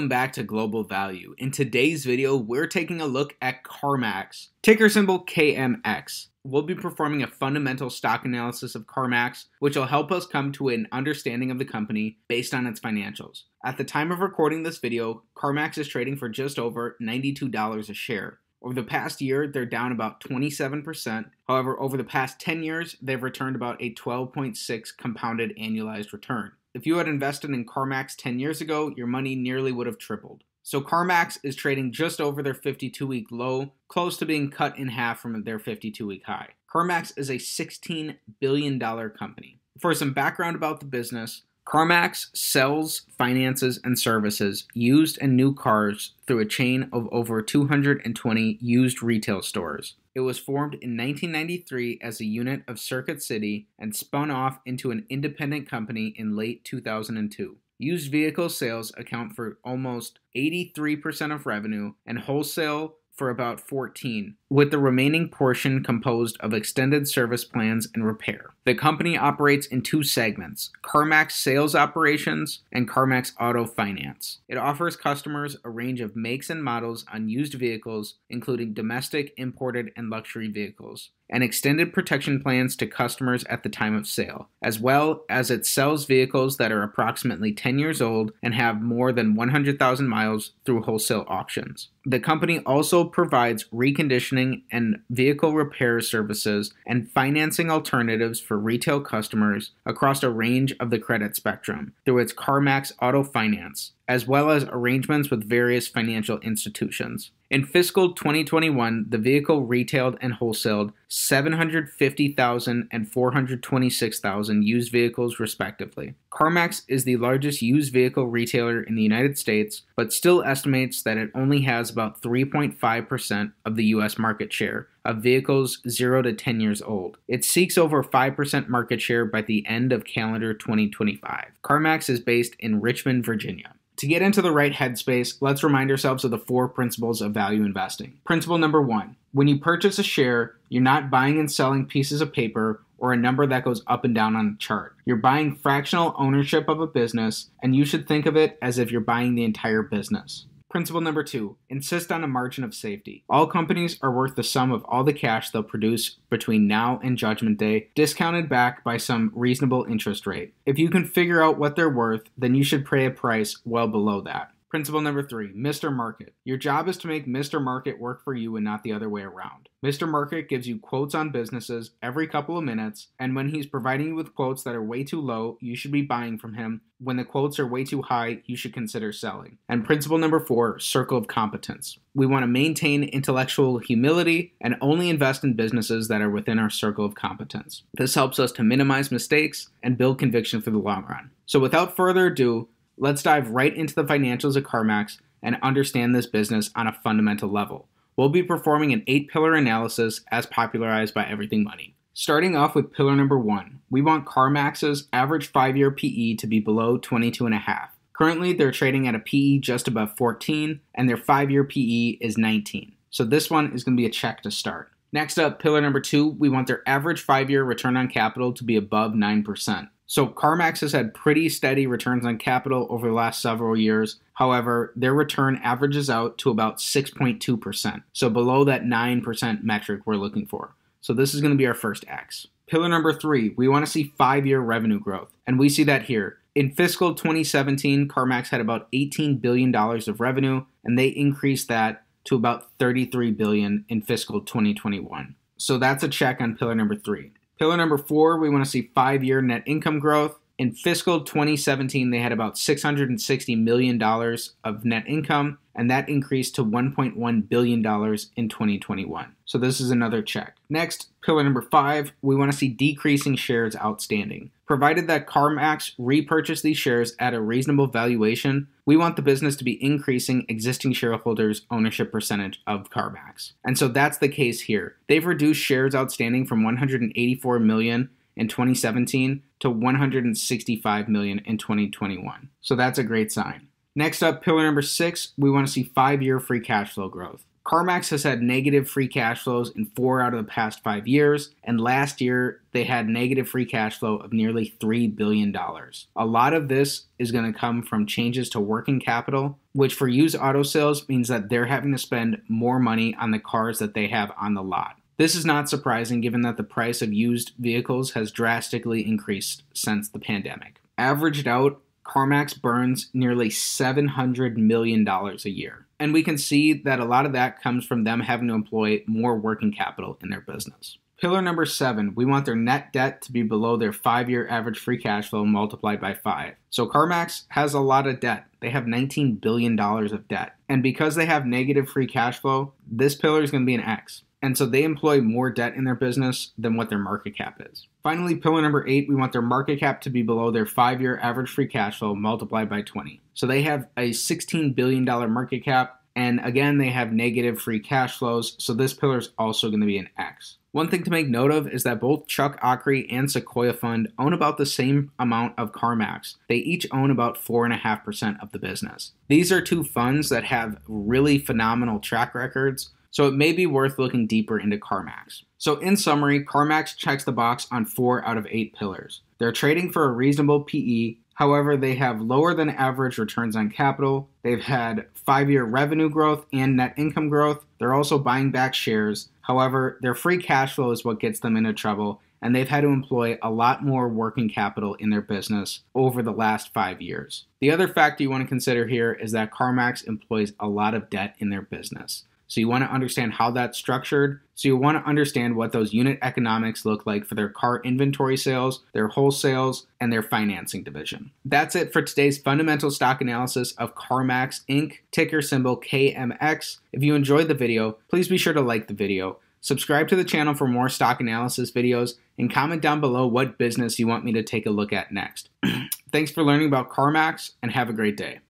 Welcome back to Global Value. In today's video, we're taking a look at CarMax, ticker symbol KMX. We'll be performing a fundamental stock analysis of CarMax, which will help us come to an understanding of the company based on its financials. At the time of recording this video, CarMax is trading for just over $92 a share. Over the past year, they're down about 27%. However, over the past 10 years, they've returned about a 12.6 compounded annualized return. If you had invested in CarMax 10 years ago, your money nearly would have tripled. So CarMax is trading just over their 52 week low, close to being cut in half from their 52 week high. CarMax is a $16 billion company. For some background about the business, CarMax sells, finances, and services used and new cars through a chain of over 220 used retail stores. It was formed in 1993 as a unit of Circuit City and spun off into an independent company in late 2002. Used vehicle sales account for almost 83% of revenue, and wholesale for about 14, with the remaining portion composed of extended service plans and repair. The company operates in two segments CarMax Sales Operations and CarMax Auto Finance. It offers customers a range of makes and models on used vehicles, including domestic, imported, and luxury vehicles and extended protection plans to customers at the time of sale, as well as it sells vehicles that are approximately 10 years old and have more than 100,000 miles through wholesale auctions. The company also provides reconditioning and vehicle repair services and financing alternatives for retail customers across a range of the credit spectrum through its CarMax Auto Finance, as well as arrangements with various financial institutions. In fiscal 2021, the vehicle retailed and wholesaled 750,000 and 426,000 used vehicles, respectively. CarMax is the largest used vehicle retailer in the United States, but still estimates that it only has about 3.5% of the U.S. market share of vehicles 0 to 10 years old. It seeks over 5% market share by the end of calendar 2025. CarMax is based in Richmond, Virginia. To get into the right headspace, let's remind ourselves of the four principles of value investing. Principle number one when you purchase a share, you're not buying and selling pieces of paper or a number that goes up and down on a chart. You're buying fractional ownership of a business, and you should think of it as if you're buying the entire business. Principle number two insist on a margin of safety. All companies are worth the sum of all the cash they'll produce between now and Judgment Day, discounted back by some reasonable interest rate. If you can figure out what they're worth, then you should pay a price well below that. Principle number three Mr. Market. Your job is to make Mr. Market work for you and not the other way around. Mr. Market gives you quotes on businesses every couple of minutes, and when he's providing you with quotes that are way too low, you should be buying from him. When the quotes are way too high, you should consider selling. And principle number four circle of competence. We want to maintain intellectual humility and only invest in businesses that are within our circle of competence. This helps us to minimize mistakes and build conviction for the long run. So, without further ado, Let's dive right into the financials of CarMax and understand this business on a fundamental level. We'll be performing an eight pillar analysis as popularized by Everything Money. Starting off with pillar number one, we want CarMax's average five year PE to be below 22.5. Currently, they're trading at a PE just above 14, and their five year PE is 19. So this one is going to be a check to start. Next up, pillar number two, we want their average five year return on capital to be above 9%. So CarMax has had pretty steady returns on capital over the last several years. However, their return averages out to about 6.2%, so below that 9% metric we're looking for. So this is going to be our first X. Pillar number three, we want to see five year revenue growth, and we see that here. In fiscal 2017, CarMax had about $18 billion of revenue, and they increased that to about 33 billion in fiscal 2021. So that's a check on pillar number three. Pillar number four, we want to see five year net income growth. In fiscal 2017, they had about $660 million of net income, and that increased to $1.1 billion in 2021. So this is another check. Next, pillar number five, we want to see decreasing shares outstanding. Provided that CarMax repurchase these shares at a reasonable valuation, we want the business to be increasing existing shareholders' ownership percentage of CarMax. And so that's the case here. They've reduced shares outstanding from 184 million in 2017 to 165 million in 2021. So that's a great sign. Next up, pillar number six, we want to see five year free cash flow growth. CarMax has had negative free cash flows in four out of the past five years, and last year they had negative free cash flow of nearly $3 billion. A lot of this is going to come from changes to working capital, which for used auto sales means that they're having to spend more money on the cars that they have on the lot. This is not surprising given that the price of used vehicles has drastically increased since the pandemic. Averaged out, CarMax burns nearly $700 million a year. And we can see that a lot of that comes from them having to employ more working capital in their business. Pillar number seven, we want their net debt to be below their five year average free cash flow multiplied by five. So CarMax has a lot of debt. They have $19 billion of debt. And because they have negative free cash flow, this pillar is going to be an X. And so they employ more debt in their business than what their market cap is. Finally, pillar number eight, we want their market cap to be below their five year average free cash flow multiplied by 20. So they have a $16 billion market cap. And again, they have negative free cash flows. So this pillar is also going to be an X. One thing to make note of is that both Chuck Akre and Sequoia Fund own about the same amount of CarMax. They each own about 4.5% of the business. These are two funds that have really phenomenal track records so it may be worth looking deeper into CarMax. So, in summary, CarMax checks the box on four out of eight pillars. They're trading for a reasonable PE, however, they have lower than average returns on capital. They've had five year revenue growth and net income growth. They're also buying back shares. However, their free cash flow is what gets them into trouble, and they've had to employ a lot more working capital in their business over the last five years. The other factor you want to consider here is that CarMax employs a lot of debt in their business. So you want to understand how that's structured. So you want to understand what those unit economics look like for their car inventory sales, their wholesales, and their financing division. That's it for today's fundamental stock analysis of CarMax Inc., ticker symbol KMX. If you enjoyed the video, please be sure to like the video. Subscribe to the channel for more stock analysis videos and comment down below what business you want me to take a look at next. Thanks for learning about CarMax and have a great day.